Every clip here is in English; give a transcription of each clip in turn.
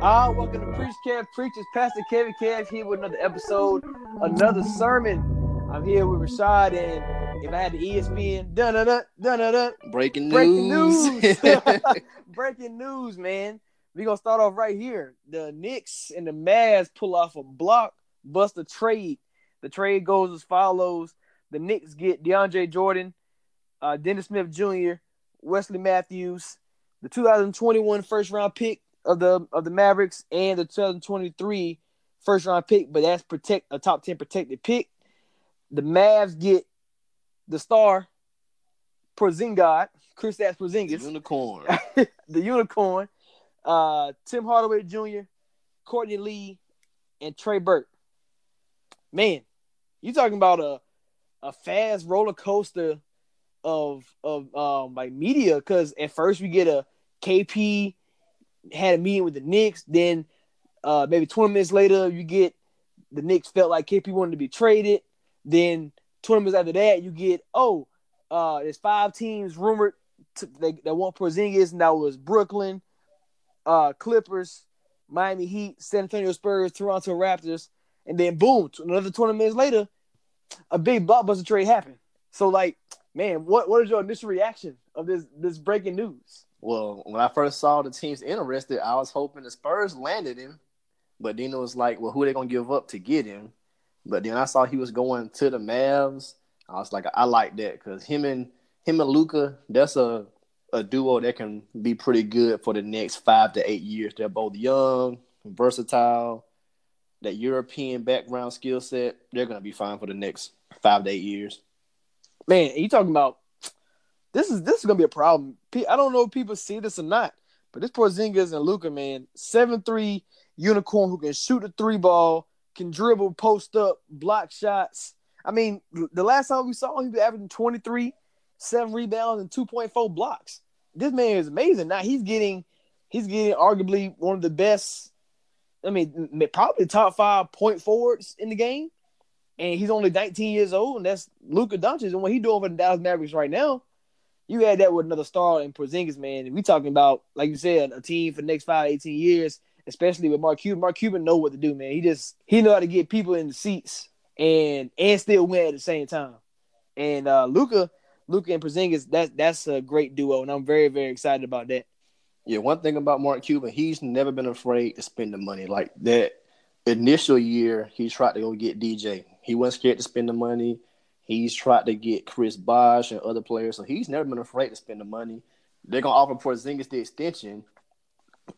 Ah, welcome to Preach Kev Preachers. Pastor Kevy Kev here with another episode, another sermon. I'm here with Rashad, and if I had the ESPN, dun dun dun dun dun, breaking news, breaking news, breaking news, man. We're gonna start off right here. The Knicks and the Mavs pull off a blockbuster trade. The trade goes as follows: the Knicks get DeAndre Jordan, uh, Dennis Smith Jr., Wesley Matthews, the 2021 first round pick of the of the Mavericks and the 2023 first round pick, but that's protect a top 10 protected pick. The Mavs get the star Porzingis, Chris Kristaps Porzingis, the unicorn, the unicorn, uh, Tim Hardaway Jr., Courtney Lee, and Trey Burke. Man, you talking about a a fast roller coaster of of um like media because at first we get a KP had a meeting with the Knicks. Then uh, maybe 20 minutes later, you get the Knicks felt like KP wanted to be traded. Then 20 minutes after that, you get oh, uh, there's five teams rumored to, they, that want Porzingis, and that was Brooklyn, uh, Clippers, Miami Heat, San Antonio Spurs, Toronto Raptors, and then boom, another 20 minutes later, a big blockbuster trade happened. So like, man, what what is your initial reaction of this this breaking news? Well, when I first saw the teams interested, I was hoping the Spurs landed him, but then it was like, well, who are they gonna give up to get him? But then I saw he was going to the Mavs. I was like, I like that because him and him and Luka, that's a a duo that can be pretty good for the next five to eight years. They're both young, versatile, that European background skill set. They're gonna be fine for the next five to eight years. Man, you talking about this is this is gonna be a problem. I don't know if people see this or not, but this Porzingis and Luka, man, seven three unicorn who can shoot the three ball, can dribble, post up, block shots. I mean, the last time we saw him, he was averaging 23, seven rebounds, and 2.4 blocks. This man is amazing. Now he's getting he's getting arguably one of the best, I mean, probably top five point forwards in the game. And he's only 19 years old, and that's Luka Doncic. And what he's doing for the Dallas Mavericks right now, you add that with another star in Porzingis, man. We talking about, like you said, a team for the next five, 18 years, especially with Mark Cuban. Mark Cuban know what to do, man. He just he know how to get people in the seats and and still win at the same time. And uh Luca, Luka and Porzingis, that's that's a great duo, and I'm very very excited about that. Yeah, one thing about Mark Cuban, he's never been afraid to spend the money. Like that initial year, he tried to go get DJ. He wasn't scared to spend the money. He's tried to get Chris Bosh and other players, so he's never been afraid to spend the money. They're gonna offer Porzingis the extension.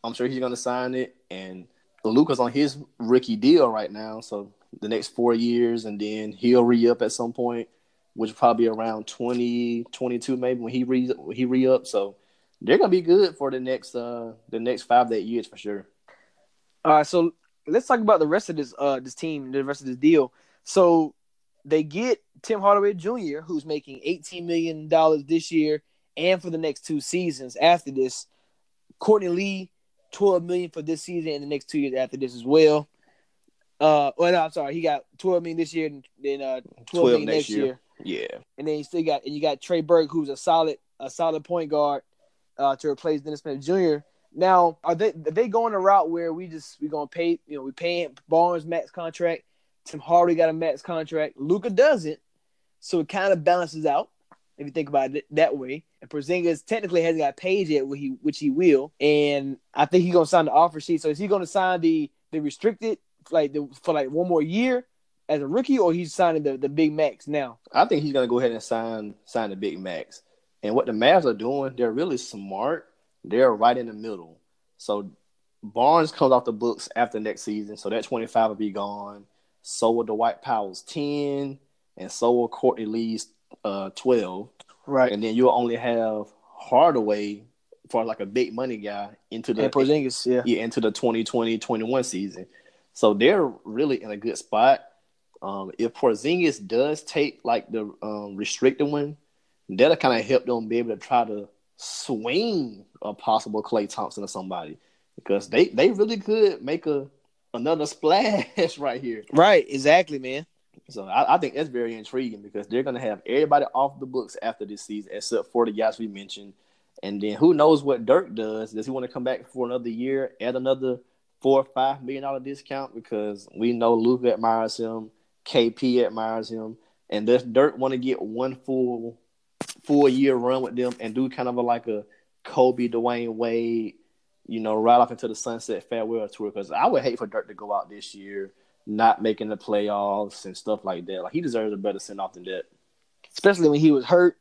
I'm sure he's gonna sign it, and Luka's on his rookie deal right now, so the next four years, and then he'll re up at some point, which probably around 20, 22 maybe when he re he re up. So they're gonna be good for the next uh the next five to eight years for sure. All right, so let's talk about the rest of this uh this team, the rest of this deal. So they get Tim Hardaway Jr., who's making $18 million this year and for the next two seasons after this. Courtney Lee, 12 million for this season and the next two years after this as well. Uh, well, no, I'm sorry, he got 12 million this year and then uh 12, 12 million next, next year. year. Yeah, and then you still got and you got Trey Burke, who's a solid a solid point guard uh, to replace Dennis Smith Jr. Now, are they are they going a route where we just we're gonna pay you know we paying Barnes max contract Tim Hardaway got a max contract. Luka doesn't, so it kind of balances out if you think about it that way. And Porzingis technically hasn't got paid yet, which he which he will. And I think he's gonna sign the offer sheet. So is he gonna sign the the restricted like the, for like one more year as a rookie, or he's signing the, the big max now? I think he's gonna go ahead and sign sign the big max. And what the Mavs are doing, they're really smart. They're right in the middle. So Barnes comes off the books after next season, so that 25 will be gone. So will Dwight Powell's 10, and so will Courtney Lee's uh, 12. Right. And then you'll only have Hardaway for like a big money guy into the and Porzingis, yeah. yeah, into the 2020-21 season. So they're really in a good spot. Um, if Porzingis does take like the um, restricted one, that'll kind of help them be able to try to swing a possible Klay Thompson or somebody because they they really could make a another splash right here. Right, exactly, man. So I, I think that's very intriguing because they're going to have everybody off the books after this season, except for the guys we mentioned. And then who knows what Dirk does? Does he want to come back for another year, add another four or five million dollar discount? Because we know Luka admires him, KP admires him, and does Dirk want to get one full full year run with them and do kind of a, like a Kobe, Dwyane Wade, you know, right off into the sunset farewell tour? Because I would hate for Dirk to go out this year not making the playoffs and stuff like that. Like he deserves a better send off than that. Especially when he was hurt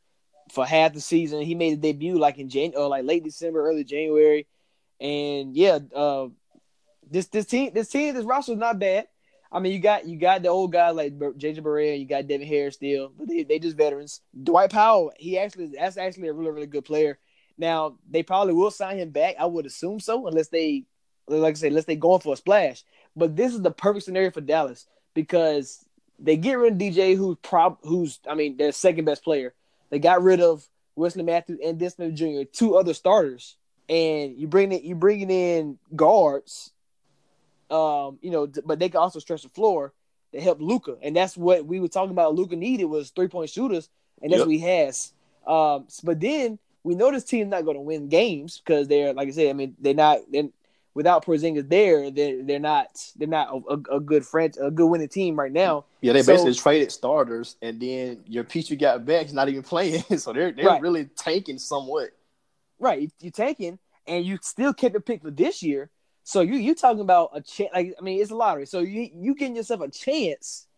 for half the season. He made a debut like in January, or like late December, early January, and yeah, uh, this this team, this team, this roster is not bad. I mean, you got you got the old guys like JJ Barea, you got Devin Harris still, but they they just veterans. Dwight Powell, he actually that's actually a really really good player. Now they probably will sign him back. I would assume so, unless they, like I said, unless they going for a splash. But this is the perfect scenario for Dallas because they get rid of DJ, who's prob who's I mean their second best player. They got rid of Wesley Matthews and Dennis Jr., two other starters, and you bring it you bringing in guards. Um, you know, but they can also stretch the floor to help Luka, and that's what we were talking about. Luka needed was three point shooters, and that's yep. what he has. Um, but then we know this team's not going to win games because they're like I said. I mean, they're not. They're, without Porzingis there, they're they're not they're not a, a good French a good winning team right now. Yeah, they so, basically traded starters, and then your piece you got back is not even playing, so they're they're right. really tanking somewhat. Right, you're tanking, and you still kept the pick for this year. So you you talking about a chance? Like I mean, it's a lottery. So you you giving yourself a chance.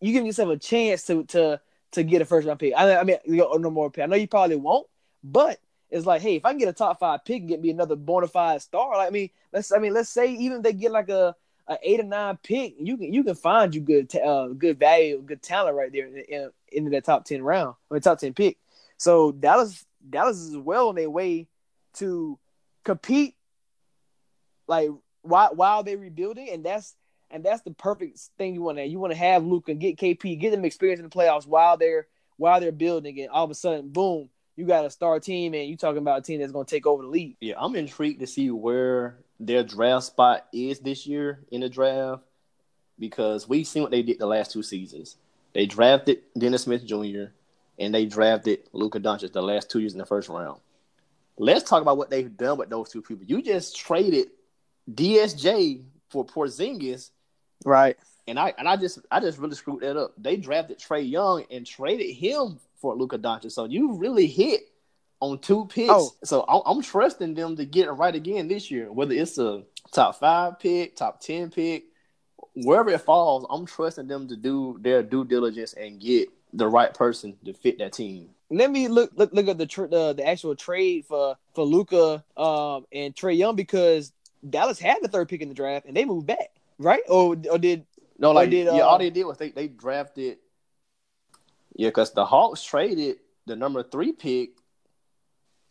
You giving yourself a chance to to to get a first round pick. I, I mean, no more pick. I know you probably won't, but it's like, hey, if I can get a top five pick and get me another bona fide star, like I mean, let's I mean, let's say even if they get like a, a eight or nine pick, you can you can find you good uh, good value, good talent right there in, in, in that top ten round or top ten pick. So Dallas Dallas is well on their way to compete like while while they're rebuilding, and that's and that's the perfect thing you want to you want to have Luka and get KP, get them experience in the playoffs while they're while they're building, and all of a sudden, boom, you got a star team and you're talking about a team that's going to take over the league. Yeah, I'm intrigued to see where their draft spot is this year in the draft because we've seen what they did the last two seasons. They drafted Dennis Smith Jr. and they drafted Luka Doncic the last two years in the first round. Let's talk about what they've done with those two people. You just traded DSJ for Porzingis, right? And I and I just I just really screwed that up. They drafted Trae Young and traded him for Luka Doncic. So you really hit on two picks. Oh. So I'm trusting them to get it right again this year, whether it's a top five pick, top ten pick, wherever it falls. I'm trusting them to do their due diligence and get the right person to fit that team. Let me look look look at the tr- the, the actual trade for for Luka um, and Trae Young because Dallas had the third pick in the draft and they moved back, right? Or or did no like did, uh, yeah all they did was they they drafted yeah, because the Hawks traded the number three pick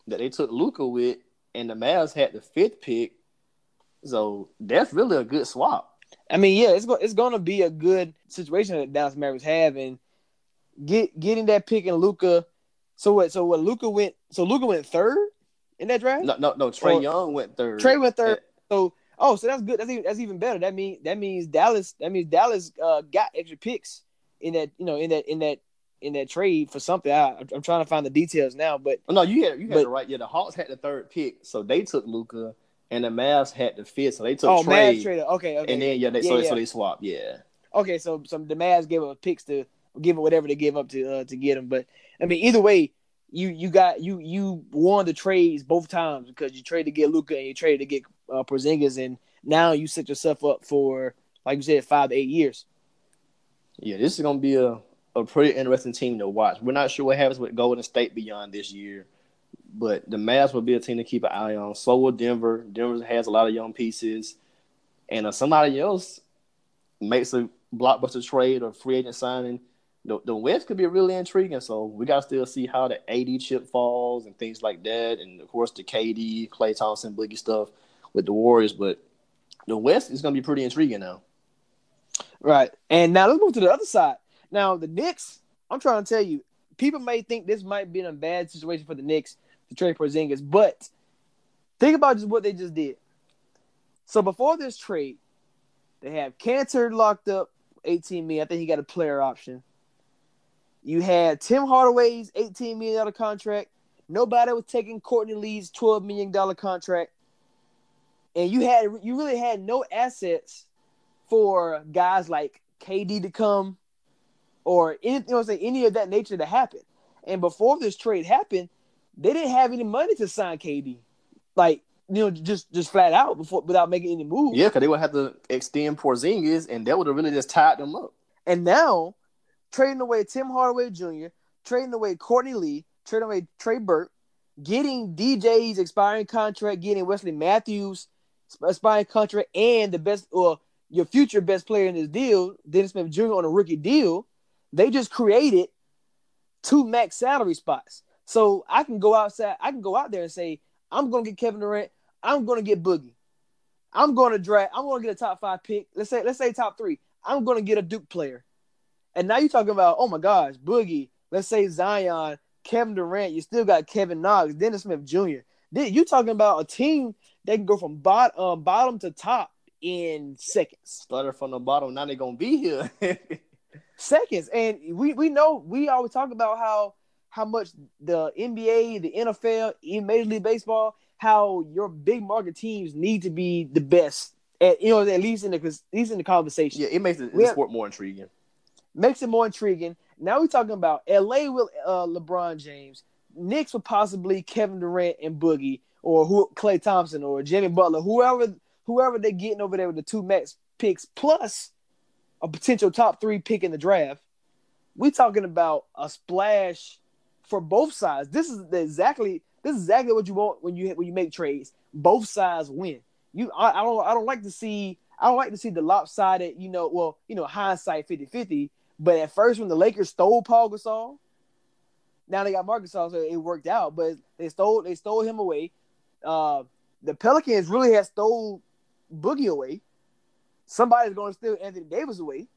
that they took Luka with, and the Mavs had the fifth pick. So that's really a good swap. I mean, yeah, it's go- it's going to be a good situation that Dallas Mavericks have, and get getting that pick and Luka. So what? So what? Luka went. So Luka went third in that draft. No, no, no. Trae or, Young went third. Trae went third. so oh, so that's good. That's even that's even better. That means that means Dallas. That means Dallas uh, got extra picks in that you know in that in that in that trade for something. I, am trying to find the details now, but oh, no, you had you had but, it right. Yeah, the Hawks had the third pick, so they took Luka, and the Mavs had the fifth, so they took oh, trade. Mavs traded. Okay, okay. And then yeah, they, yeah, so, yeah. so they swapped. Yeah. okay, so some the Mavs gave up picks to give up whatever they give up to uh, to get him. But I mean, either way, you you got you you won the trades both times because you traded to get Luka and you traded to get uh, Porzingis, and now you set yourself up for like you said five to eight years. Yeah, this is gonna be a, a pretty interesting team to watch. We're not sure what happens with Golden State beyond this year, but the Mavs will be a team to keep an eye on. So will Denver. Denver has a lot of young pieces, and if somebody else makes a blockbuster trade or free agent signing, the, the West could be really intriguing. So we got to still see how the AD chip falls and things like that, and of course the KD, Klay Thompson, Boogie stuff with the Warriors. But the West is going to be pretty intriguing now. Right, and now let's move to the other side. Now the Knicks, I'm trying to tell you, people may think this might be a bad situation for the Knicks to trade Porzingis, but think about just what they just did. So before this trade, they have Kanter locked up 18 million. I think he got a player option. You had Tim Hardaway's $18 million contract. Nobody was taking Courtney Lee's $12 million contract. And you had you really had no assets for guys like KD to come or any, you know, say any of that nature to happen. And before this trade happened, they didn't have any money to sign KD. Like, you know, just just flat out before without making any moves. Yeah, because they would have to extend Porzingis, and that would have really just tied them up. And now trading away Tim Hardaway Jr., trading away Courtney Lee, trading away Trey Burke, getting DJ's expiring contract, getting Wesley Matthews expiring contract, and the best or your future best player in this deal, Dennis Smith Jr. on a rookie deal, they just created two max salary spots. So I can go outside, I can go out there and say, I'm gonna get Kevin Durant, I'm gonna get Boogie. I'm gonna draft, I'm gonna get a top five pick. Let's say, let's say top three. I'm gonna get a Duke player. And now you're talking about, oh my gosh, Boogie, let's say Zion, Kevin Durant, you still got Kevin Knox, Dennis Smith Jr. Then You talking about a team that can go from bot, uh, bottom to top in seconds. Started from the bottom, now they're gonna be here. seconds. And we, we know we always talk about how how much the NBA, the NFL, even Major League Baseball, how your big market teams need to be the best at you know at least in the at least in the conversation. Yeah, it makes the, the sport more intriguing makes it more intriguing. Now we're talking about LA with uh, LeBron James, Knicks with possibly Kevin Durant and Boogie, or who Klay Thompson or Jimmy Butler, whoever whoever they're getting over there with the two max picks plus a potential top three pick in the draft. We're talking about a splash for both sides. This is exactly this is exactly what you want when you when you make trades. Both sides win. You I, I don't I don't like to see I don't like to see the lopsided, you know, well, you know, hindsight 50-50 but at first, when the Lakers stole Paul Gasol, now they got Marcus so it worked out. But they stole they stole him away. Uh, the Pelicans really had stole Boogie away. Somebody's going to steal Anthony Davis away.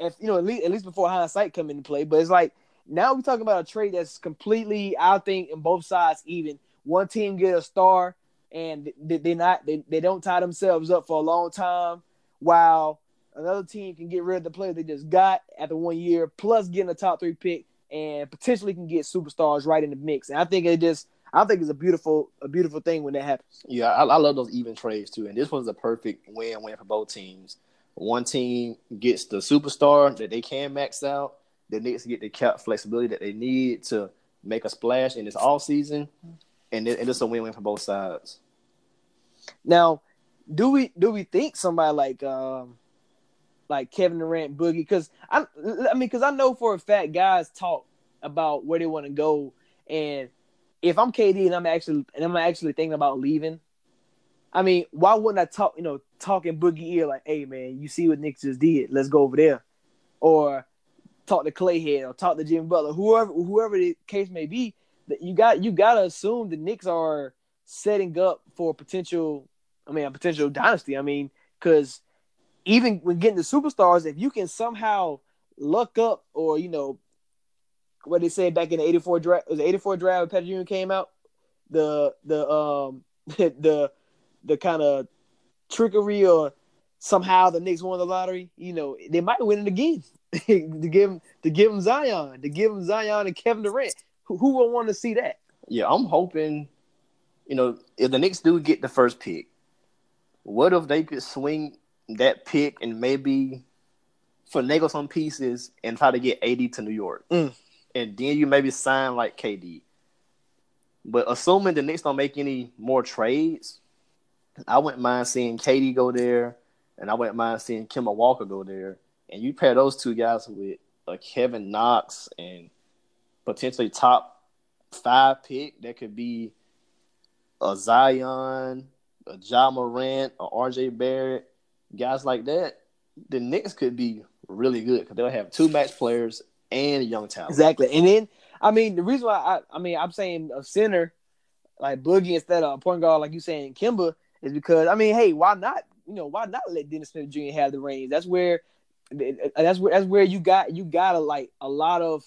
If you know, at least, at least before hindsight come into play. But it's like now we're talking about a trade that's completely, I think, in both sides even. One team get a star, and they, they not they, they don't tie themselves up for a long time, while another team can get rid of the player they just got after one year, plus getting a top three pick and potentially can get superstars right in the mix. And I think it just I think it's a beautiful a beautiful thing when that happens. Yeah, I, I love those even trades too. And this was a perfect win win for both teams. One team gets the superstar that they can max out. The Knicks get the cap flexibility that they need to make a splash in this off season, and, it, and it's a win win for both sides. Now, do we do we think somebody like um, like Kevin Durant, Boogie, because I, I mean, because I know for a fact guys talk about where they want to go, and if I'm KD and I'm actually and I'm actually thinking about leaving, I mean, why wouldn't I talk, you know, talking Boogie ear like, hey man, you see what Nick just did? Let's go over there, or talk to Clayhead or talk to Jimmy Butler, whoever whoever the case may be. That you got you gotta assume the Knicks are setting up for potential. I mean, a potential dynasty. I mean, because even when getting the superstars, if you can somehow luck up or you know what they said back in the '84 draft, was the '84 draft when Patrick Ewing came out, the the um the the kind of trickery or somehow the Knicks won the lottery, you know, they might win it again to give him to give him Zion, to give him Zion and Kevin Durant. Who, who would want to see that? Yeah, I'm hoping, you know, if the Knicks do get the first pick, what if they could swing that pick and maybe finagle some pieces and try to get AD to New York, Mm. And then you maybe sign like KD. But assuming the Knicks don't make any more trades, I wouldn't mind seeing KD go there, and I wouldn't mind seeing Kemba Walker go there. And you pair those two guys with a Kevin Knox and potentially top five pick that could be a Zion, a Ja Morant, a RJ Barrett, guys like that. The Knicks could be really good because they'll have two match players and young talent. Exactly. And then I mean the reason why I I mean I'm saying a center like Boogie instead of a point guard like you saying Kemba is because I mean hey why not you know why not let Dennis Smith Jr. have the reins? That's where that's where that's where you got you got a like a lot of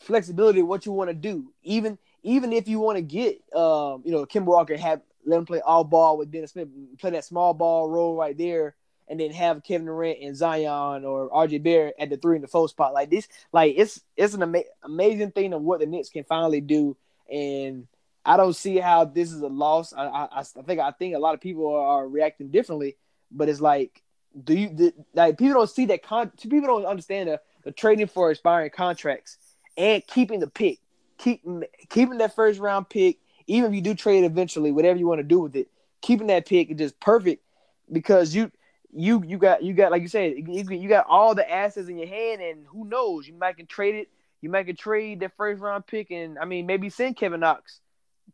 flexibility what you want to do. Even even if you want to get um you know Kemba Walker have let him play all ball with Dennis Smith play that small ball role right there and then have Kevin Durant and Zion or RJ Barrett at the three and the four spot like this. Like it's it's an ama- amazing thing of what the Knicks can finally do, and I don't see how this is a loss. I I, I think I think a lot of people are, are reacting differently, but it's like, do you like people don't see that con people don't understand the, the trading for expiring contracts and keeping the pick, keep keeping that first round pick, even if you do trade eventually, whatever you want to do with it, keeping that pick is just perfect because you you you got you got like you said you, you got all the assets in your hand and who knows you might can trade it you might can trade that first round pick and I mean maybe send Kevin Knox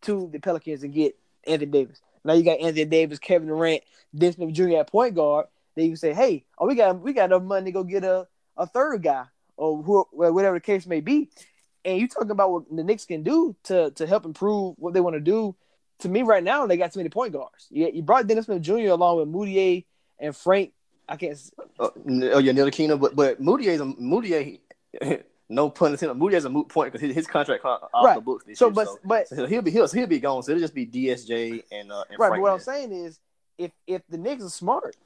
to the Pelicans and get Anthony Davis. Now you got Anthony Davis, Kevin Durant, Dennis Smith Jr. at point guard. Then you can say, hey, oh we got we got enough money to go get a, a third guy or who, whatever the case may be. And you talking about what the Knicks can do to to help improve what they want to do. To me, right now, they got too many point guards. You, you brought Dennis Smith Jr. along with Mudiay and Frank. I can't. Uh, oh yeah, Ntilikina, but but Mudiay's a Mudiay. no pun intended. Mudiay's a moot point because his, his contract off Right. the books So, year. but so, but so he'll be he'll, he'll be gone. So it'll just be DSJ and uh, and right. But what I'm saying is, if if the Knicks are smart,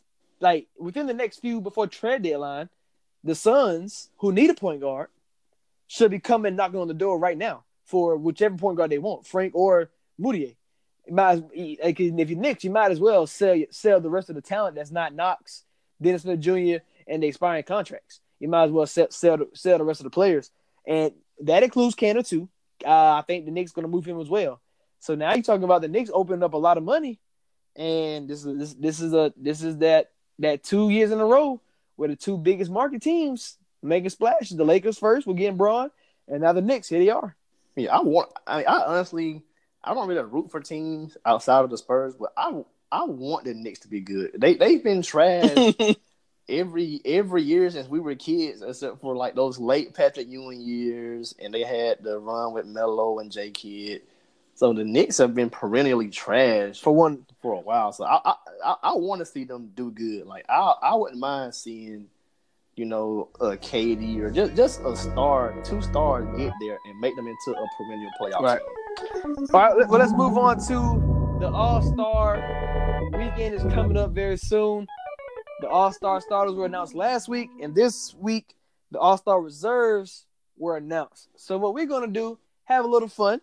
like within the next few before trade deadline, the Suns who need a point guard should be coming knocking on the door right now for whichever point guard they want, Frank or Mudiay. You might as, like, if you're Knicks, you might as well sell sell the rest of the talent that's not Knox, Dennis Smith Jr. and the expiring contracts. You might as well sell sell the, sell the rest of the players, and that includes Canada too. Uh, I think the Knicks going to move him as well. So now you're talking about the Knicks opening up a lot of money, and this is this, this is a this is that that two years in a row where the two biggest market teams making splashes. The Lakers first, we're getting Bron, and now the Knicks. Here they are. Yeah, I want. I, mean, I honestly, I don't really root for teams outside of the Spurs, but I I want the Knicks to be good. They they've been trash every every year since we were kids, except for like those late Patrick Ewing years, and they had the run with Melo and J Kidd. So the Knicks have been perennially trash For one, for a while. So I I, I, I want to see them do good. Like I I wouldn't mind seeing, you know, a KD or just just a star, two stars get there and make them into a perennial playoff. Right. team. All right, well, let's move on to the All Star weekend is coming up very soon. The All Star starters were announced last week, and this week the All Star reserves were announced. So what we're gonna do, have a little fun.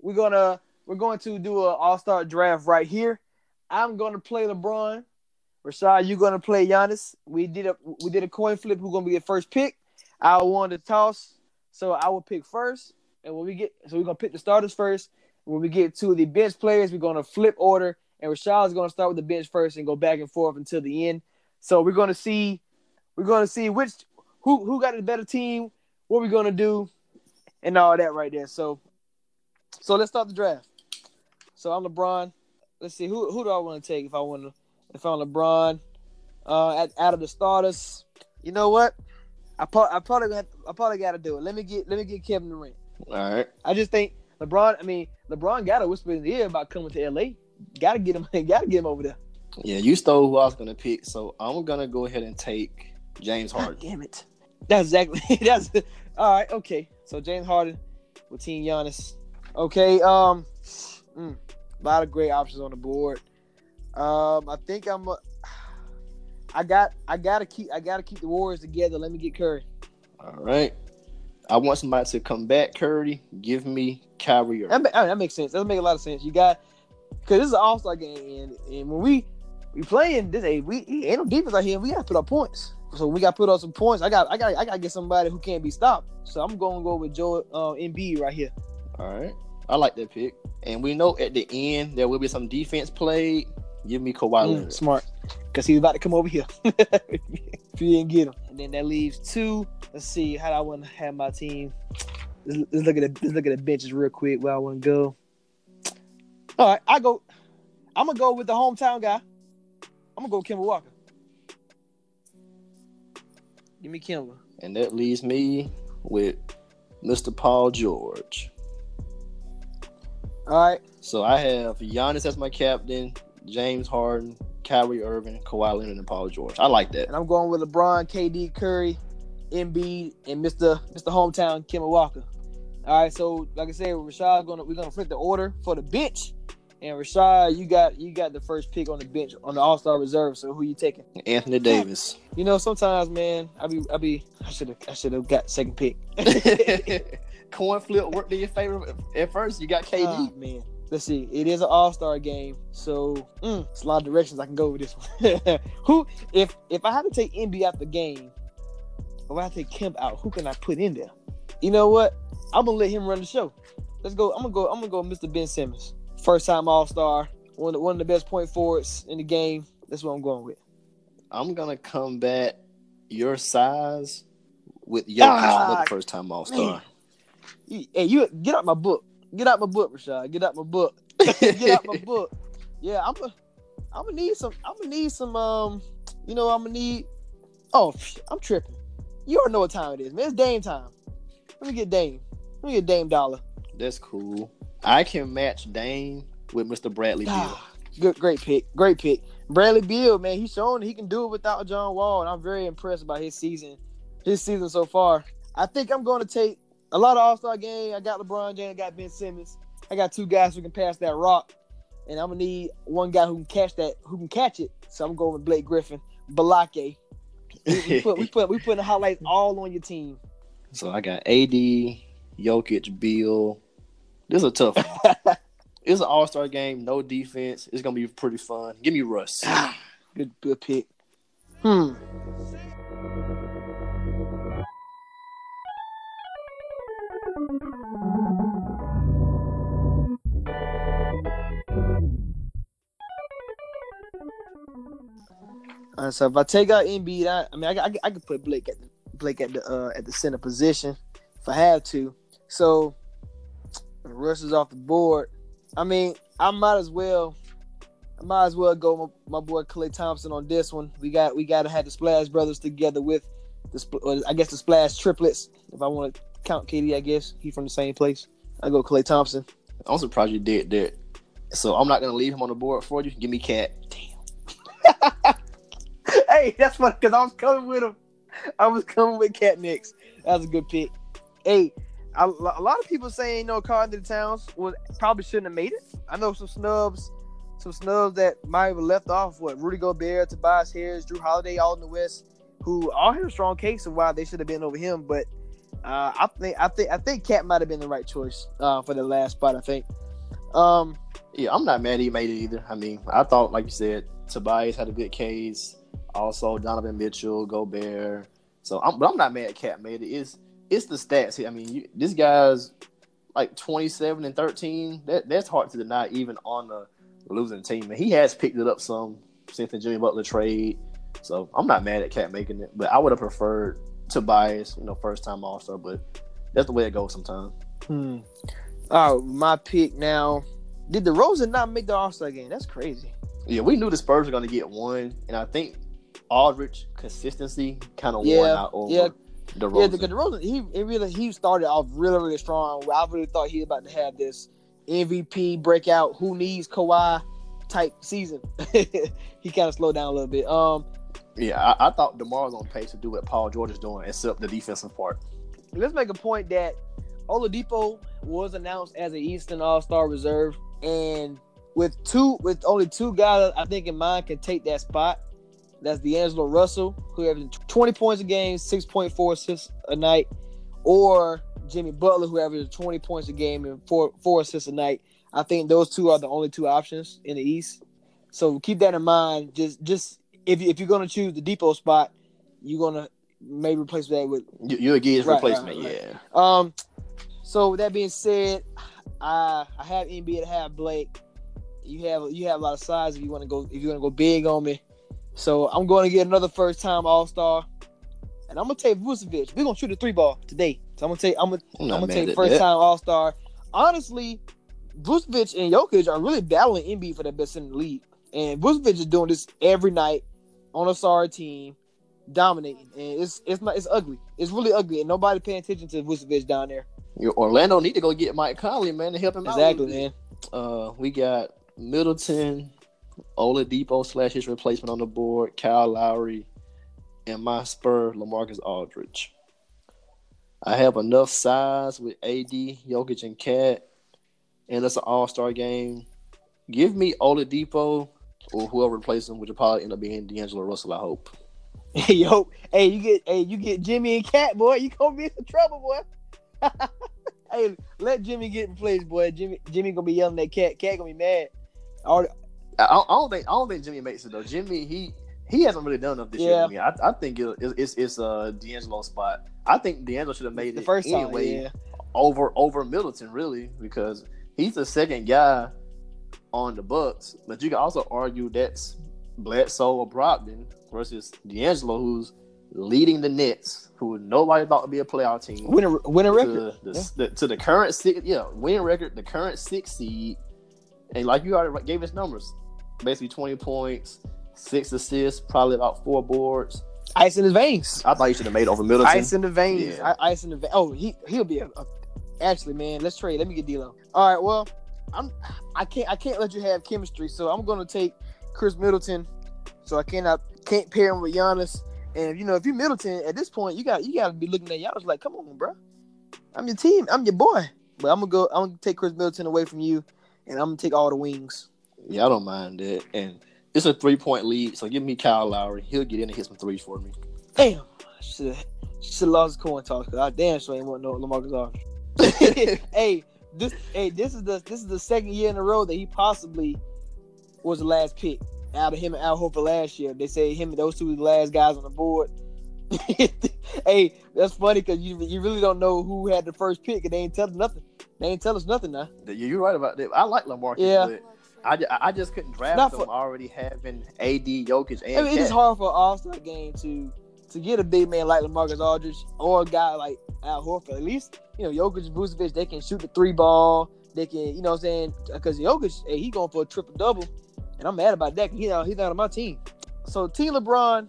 We're gonna we're going to do an All Star draft right here. I'm gonna play LeBron. Rashad, you're gonna play Giannis. We did a we did a coin flip. Who's gonna be the first pick? I won the toss, so I will pick first. And when we get, so we're gonna pick the starters first. When we get to the bench players, we're gonna flip order, and Rashad's gonna start with the bench first and go back and forth until the end. So we're gonna see, we're gonna see which who who got a better team, what we're gonna do, and all that right there. So, so let's start the draft. So I'm LeBron. Let's see who who do I want to take if I want to if I'm LeBron. Uh, at, out of the starters, you know what? I probably I probably I probably got to do it. Let me get let me get Kevin Durant. All right. I just think LeBron. I mean, LeBron got to whisper in the ear about coming to LA. Got to get him. Got to get him over there. Yeah, you stole who I was gonna pick, so I'm gonna go ahead and take James God Harden. damn it. That's exactly. That's all right. Okay. So James Harden with Team Giannis. Okay. Um, mm, a lot of great options on the board. Um, I think I'm. A, I got. I gotta keep. I gotta keep the Warriors together. Let me get Curry. All right. I want somebody to come back, Curry. Give me Kyrie. That, Irving. ma- that makes sense. That makes a lot of sense. You got because this is an All Star game, and, and when we we playing this, hey, we ain't no defense out here. We gotta put up points. so we got to put on some points. I got I got I got to get somebody who can't be stopped. So I'm going to go with Joe uh, Embiid right here. All right, I like that pick. And we know at the end there will be some defense played. Give me Kawhi Mm, smart, because he's about to come over here. if you didn't get him, then that leaves two. Let's see how do I want to have my team. Let's, let's look at the let's look at the benches real quick. Where I want to go. All right, I go. I'm gonna go with the hometown guy. I'm gonna go with Kemba Walker. Give me Kemba. And that leaves me with Mr. Paul George. All right, So I have Giannis as my captain, James Harden, Kyrie Irving, Kawhi Leonard, and Paul George. I like that. and I'm going with LeBron, KD, Curry, Embiid, and Mr. Mr. Hometown Kemba Walker. All right, so like I said, Rashad gonna we're gonna flip the order for the bench, and Rashad, you got you got the first pick on the bench on the All Star reserve. So who you taking? Anthony Davis. You know, sometimes, man, I be I be I should have I should have got second pick. Coin flip worked in your favor at first. You got KD. Ah, man. Let's see. It is an All Star game, so mm, it's a lot of directions I can go with this one. who, if if I had to take Embiid out the game, if I had to take Kemp out, who can I put in there? You know what? I'm gonna let him run the show. Let's go. I'm gonna go. I'm gonna go, Mr. Ben Simmons, first time All Star, one of, one of the best point forwards in the game. That's what I'm going with. I'm gonna combat your size with Jokic, Ah, another first time All Star. Hey, you get out my book. Get out my book, Rashad. Get out my book. get out my book. Yeah, I'm gonna I'm gonna need some I'm gonna need some um you know I'm gonna need oh I'm tripping. You already know what time it is, man. It's Dame time. Let me get Dame. Let me get Dame Dollar. That's cool. I can match Dame with Mr. Bradley Beal. Ah, Good great pick. Great pick. Bradley Beal, man, he's shown he can do it without John Wall, and I'm very impressed by his season. His season so far. I think I'm gonna take a lot of All-Star game. I got LeBron James, I got Ben Simmons. I got two guys who can pass that rock. And I'm gonna need one guy who can catch that, who can catch it. So I'm going with Blake Griffin, Balake. We, we put we put we put the highlights all on your team. So I got AD, Jokic, Beal. This is a tough one. it's an all star game, no defense. It's gonna be pretty fun. Give me Russ. Good good pick. Hmm. So if I take out Embiid, I, I mean, I, I, I could put Blake at the, Blake at the uh, at the center position if I have to. So if Russ is off the board. I mean, I might as well I might as well go with my, my boy Klay Thompson on this one. We got we got to have the Splash Brothers together with the I guess the Splash Triplets. If I want to count KD, I guess he from the same place. I go Klay Thompson. I'm surprised you did that. So I'm not gonna leave him on the board for you. Give me Cat. hey, that's what because I was coming with him. I was coming with Cat Nix. That was a good pick. Hey, a, a lot of people saying you know Karl Anthony Towns was probably shouldn't have made it. I know some snubs, some snubs that might have left off. What Rudy Gobert, Tobias Harris, Jrue Holiday, all in the West, who all had a strong case of why they should have been over him. But uh, I think I think I think Cat might have been the right choice uh, for the last spot. I think. Um, Yeah, I'm not mad he made it either. I mean, I thought, like you said, Tobias had a good case. Also, Donovan Mitchell, Gobert. So, I'm, but I'm not mad. Cat made it. It's it's the stats. Here. I mean, you, this guy's like 27 and 13. That that's hard to deny, even on a losing team. And he has picked it up some since the Jimmy Butler trade. So, I'm not mad at Cat making it, but I would have preferred Tobias. You know, first time All Star, but that's the way it goes sometimes. Hmm. Oh, my pick now. Did DeRozan not make the All Star game? That's crazy. Yeah, we knew the Spurs were going to get one, and I think Aldridge consistency kind of Yeah, won out over yeah. the Yeah, Rosen. because the Rosen he he really he started off really really strong. I really thought he was about to have this MVP breakout. Who needs Kawhi type season? he kind of slowed down a little bit. Um, yeah, I, I thought Demar was on pace to do what Paul George is doing, except the defensive part. let's make a point that Oladipo was announced as an Eastern All Star reserve, and with two with only two guys I think in mind can take that spot. That's D'Angelo Russell, who averages 20 points a game, 6.4 assists a night, or Jimmy Butler, who averages 20 points a game and four four assists a night. I think those two are the only two options in the East. So keep that in mind. Just just if if you're gonna choose the depot spot, you're gonna maybe replace that with You, you'll get his replacement. right, right. Yeah. um. So with that being said, I I have Embiid to have Blake. You have you have a lot of size if you want to go if you want to go big on me. So I'm going to get another first time All Star, and I'm gonna take Vucevic. We're gonna shoot a three ball today. So I'm gonna take I'm gonna I'm I'm gonna take first that. time All Star. Honestly, Vucevic and Jokic are really battling Embiid for the best in the league, and Vucevic is doing this every night on a sorry team, dominating, and it's it's not it's ugly. It's really ugly, and nobody paying attention to Vucevic down there. Your Orlando need to go get Mike Conley, man, to help him Exactly, out. Exactly, man. Uh, we got Middleton, Oladipo slash his replacement on the board, Kyle Lowry, and my spur, Lamarcus Aldridge. I have enough size with AD, Jokic, and Cat, and it's an All Star game. Give me Oladipo or whoever replaces him, which will probably end up being D'Angelo Russell. I hope. Hey Yo, hey, you get hey, you get Jimmy and Cat, boy. You gonna be in some trouble, boy. hey, let Jimmy get in place, boy. Jimmy Jimmy gonna be yelling at Cat. Cat gonna be mad. All I, I don't think I don't think Jimmy makes it though. Jimmy he he hasn't really done enough this year. Yeah. Me. I, I think it, it's it's it's uh D'Angelo's spot. I think D'Angelo should have made the it first time, anyway yeah. over over Middleton really because he's the second guy on the Bucks. But you can also argue that's Bledsoe or Brogdon versus D'Angelo, who's leading the Nets, who nobody thought would be a playoff team. Win a win a record. To the, the, to the current six, yeah, winning record, the current six seed, and like you already gave us numbers, basically twenty points, six assists, probably about four boards. Ice in his veins. I thought you should have made over Middleton. Ice in the veins. Yeah. I, ice in the veins. Oh, he he'll be a, a- actually man. Let's trade. Let me get D'Lo. All right. Well, I'm I can't I can't let you have chemistry, so I'm gonna take Khris Middleton. So I cannot can't pair him with Giannis. And you know, if you're Middleton at this point, you got you got to be looking at Giannis like, come on, bro. I'm your team. I'm your boy. But I'm gonna go. I'm gonna take Khris Middleton away from you, and I'm gonna take all the wings. Yeah, I don't mind that. And it's a three point lead, so give me Kyle Lowry. He'll get in and hit some threes for me. Damn. Should have should have lost coin toss. Cause I damn sure ain't want no Lamarcus Aldridge. hey, this hey, this is the this is the second year in a row that he possibly was the last pick out of him and Al Horford last year. They say him and those two were the last guys on the board. hey, that's funny because you you really don't know who had the first pick and they ain't tell us nothing. They ain't tell us nothing now. Yeah, You're right about that. I like Lamarcus, Yeah. but I, I just couldn't draft Not him for- already having AD, Jokic, and I mean, it's hard for an All Star game to to get a big man like Lamarcus Aldridge or a guy like Al Horford. At least you know Jokic and Vucevic, they can shoot the three ball. They can, you know, what I'm saying because Jokic, hey, he going for a triple double, and I'm mad about that. He not he's not on my team. So Team LeBron,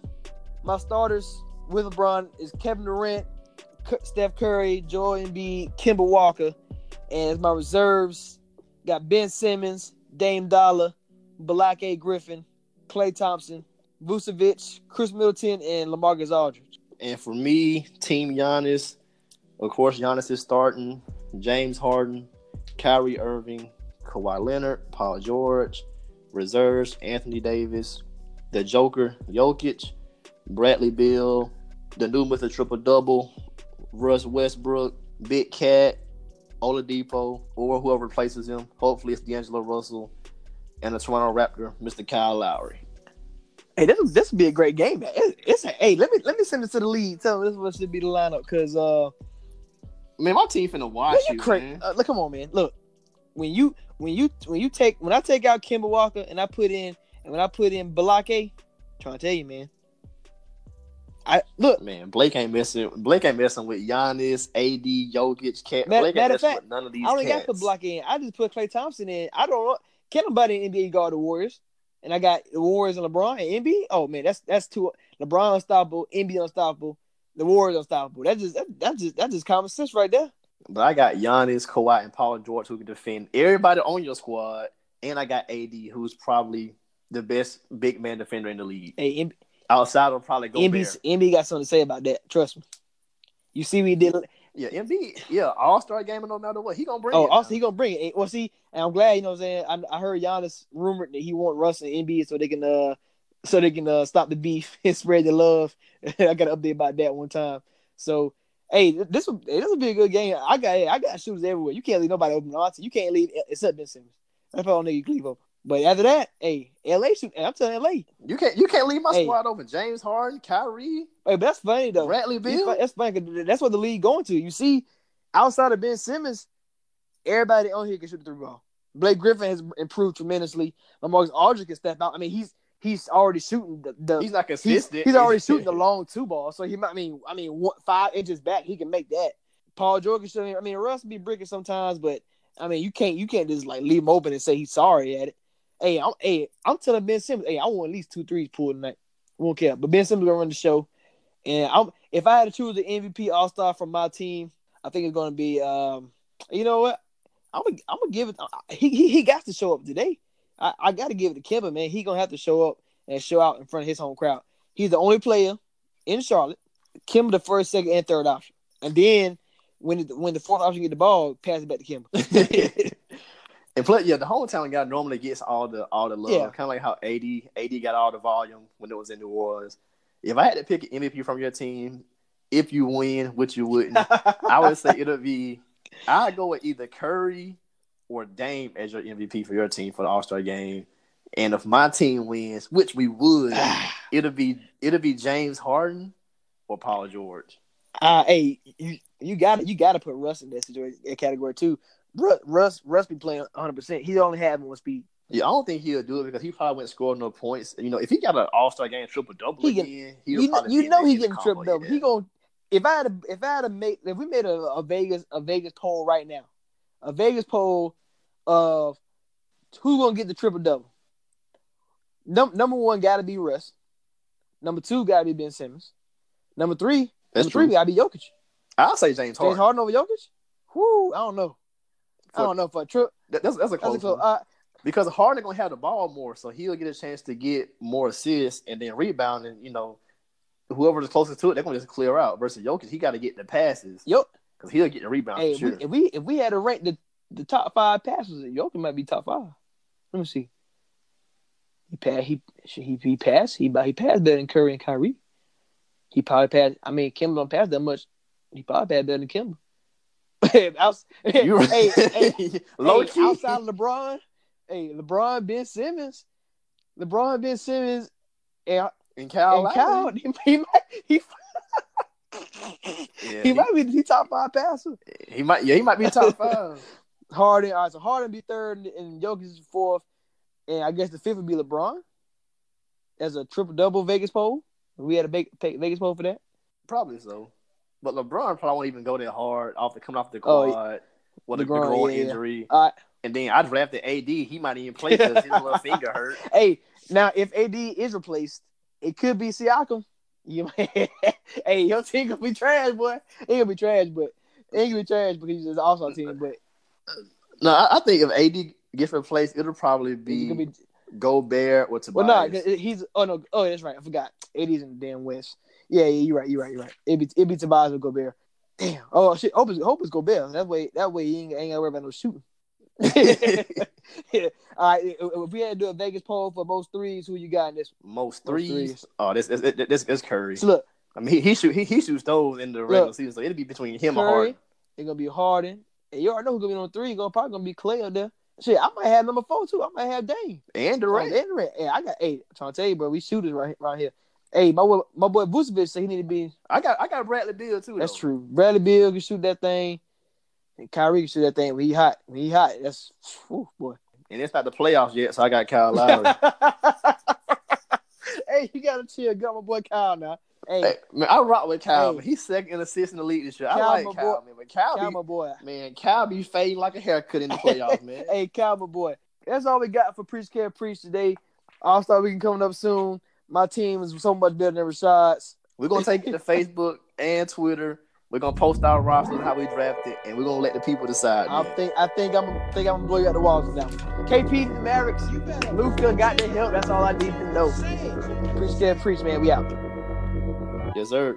my starters with LeBron is Kevin Durant, Steph Curry, Joel Embiid, Kemba Walker, and as my reserves got Ben Simmons, Dame Dollar, Balak A. Griffin, Klay Thompson, Vucevic, Khris Middleton, and Lamarcus Aldridge. And for me, Team Giannis, of course, Giannis is starting. James Harden, Kyrie Irving, Kawhi Leonard, Paul George, reserves, Anthony Davis, the Joker, Jokic, Bradley Bill, the new with the triple double, Russ Westbrook, Big Cat, Oladipo, or whoever replaces him. Hopefully, it's D'Angelo Russell, and the Toronto Raptor, Mr. Kyle Lowry. Hey, this this would be a great game. man. It, it's a, hey, let me let me send it to the lead. Tell them this what should be the lineup because uh, Man, my team finna watch man, you, you cra- man. uh, look, come on, man. Look, when you when you when you take when I take out Kemba Walker and I put in and when I put in Balake, trying to tell you, man. I look, Man, Blake ain't messing. Blake ain't messing with Giannis, AD, Jokic, Cat. Matter- Blake matter of fact, none of these. I only got cats. to put Block in. I just put Klay Thompson in. I don't know. Can nobody in NBA guard the Warriors? And I got the Warriors and LeBron and Embiid. Oh man, that's that's two. LeBron unstoppable, Embiid unstoppable, the Warriors unstoppable. That's just that, that's just that's just common sense right there. But I got Giannis, Kawhi, and Paul George who can defend everybody on your squad, and I got AD, who's probably the best big man defender in the league. Hey, Outside will probably Gobert. Embiid, Embiid got something to say about that. Trust me. You see, we did. Yeah, MB. Yeah, All Star game, no matter what, he gonna bring. Oh, it also now. he gonna bring it. Well, see, and I'm glad you know. what I'm saying I, I heard Giannis rumored that he want Russ and Embiid so they can uh so they can uh stop the beef and spread the love. I got an update about that one time. So hey, this will this will be a good game. I got I got shooters everywhere. You can't leave nobody open. Honestly, you can't leave except Ben Simmons. That's all nigga you can leave open. But after that, hey, LA shoot. I'm telling LA. You can't you can't leave my Hey. squad open. James Harden, Kyrie, Hey, but that's funny though. Bradley Beal. That's funny. That's what the league going to. You see, outside of Ben Simmons, everybody on here can shoot the three ball. Blake Griffin has improved tremendously. Lamarcus Aldridge can step out. I mean, he's he's already shooting the, the He's not consistent. he's already shooting the long two ball. So he might I mean I mean one, five inches back he can make that. Paul George can shoot. I mean Russ be bricking sometimes, but I mean you can't you can't just like leave him open and say he's sorry at it. Hey, I'm hey I'm telling Ben Simmons, hey I want at least two threes pulled tonight. Won't care. But Ben Simmons gonna run the show. And I'm if I had to choose the MVP All Star from my team, I think it's gonna be um you know what? I'm gonna I'm gonna give it he he, he got to show up today. I, I gotta give it to Kemba, man. He gonna have to show up and show out in front of his home crowd. He's the only player in Charlotte. Kemba the first, second, and third option. And then when the, when the fourth option get the ball, pass it back to Kemba. and plus, yeah, the hometown guy normally gets all the all the love. Yeah. Kind of like how AD AD got all the volume when it was in New Orleans. If I had to pick an MVP from your team, if you win, which you wouldn't, I would say it'll be I'd go with either Curry or Dame as your MVP for your team for the All Star game. And if my team wins, which we would, it'll be it'll be James Harden or Paul George. Uh, hey, you you got you got to put Russ in that situation that category too. Russ Russ, Russ be playing 100. percent He only having one speed. Yeah, I don't think he'll do it because he probably wouldn't score no points. You know, if he got an All Star game triple double He can- again, he'll You know, you know he getting triple double. He going if I had to if I had to make if we made a, a Vegas a Vegas poll right now, a Vegas poll of who gonna get the triple double. Num- number one got to be Russ. Number two got to be Ben Simmons. Number three, That's number three true. got to be Jokic. I'll say James Harden. James. Harden over Jokic. Whoo, I don't know. I don't know for a trip. That- That's, that's a That's a close close. one. Uh, because Harden gonna have the ball more, so he'll get a chance to get more assists and then rebound, and you know, whoever's closest to it, they're gonna just clear out. Versus Jokic, he got to get the passes yo, because he'll get the rebound hey, if, sure. we, if we if we had to rank the, the top five passes, Jokic might be top five. Let me see. He passed. He he he passed. He he passed better than Curry and Kyrie. He probably passed. I mean, Kim don't pass that much. He probably passed better than Kemba. Outs- You hey, hey, low hey, key. outside of LeBron, hey, LeBron, Ben Simmons, LeBron, Ben Simmons, and, and Kyle, and Kyle, he, he might he, Yeah, he might be the top five passer. he might, yeah, he might be top five. Harden, all right, so Harden be third and, and Jokic is fourth, and I guess the fifth would be LeBron as a triple double Vegas poll. We had a Ve- Ve- Vegas poll for that. Probably so. But LeBron probably won't even go that hard off the coming off the Oh, quad with a groin yeah, yeah. injury. Right. And then I'd drafted AD. He might even play because his little finger hurt. Hey, now if AD is replaced, it could be Siakam. You hey, your team gonna be trash, boy. It gonna be trash, but it gonna be trash because he's an all-star team. But No, I, I think if AD gets replaced, it'll probably be, be Gobert or Tobias. well, no, he's oh no, oh that's right, I forgot. AD's in the damn West. Yeah, yeah, you're right, you're right, you're right. It be it be Tobias or Gobert. Damn. Oh shit. Hope it's hope it's Gobert. That way that way he ain't, ain't gotta worry about no shooting. yeah. All right. If we had to do a Vegas poll for most threes, who you got in this? Most Most threes. threes. Oh, this this this, this Curry. So look, I mean, he, he shoot he, he shoots those in the regular season, so it'll be between him and Harden. it's gonna be Harden. And you already know who's gonna be on three. Gonna probably gonna be Klay up there. Shit, I might have number four too. I might have Dame. and the Right. Durant. Hey, I got. eight. I'm trying to tell you, bro. We shooters right right here. Hey, my boy, my boy Vucevic said he need to be. I got I got Bradley Beal too. That's though. true. Bradley Beal can shoot that thing. And Kyrie can shoot that thing when he hot. When he hot, that's whew, boy. And it's not the playoffs yet, so I got Kyle Lowry. hey, you gotta chill. Got my boy Kyle now. Hey, Hey, man, I rock with Kyle. Hey. He's second in assists in the league this year. I Kyle, like Kyle, boy. man, but Kyle, Kyle, be, my boy. man, Kyle be fading like a haircut in the playoffs, man. Hey, Kyle, my boy. That's all we got for Preach Kev Preach today. All Star Weekend coming up soon. My team is so much better than Rashad's. We're gonna take it to Facebook and Twitter. We're gonna post our rosters and how we drafted, and we're gonna let the people decide. I man. think I think I'm think I'm gonna blow you out the walls now. that one. KP the Mavericks. Luka got the help. That's all I need to know. Preach Kev Preach, man. We out. Yes, sir.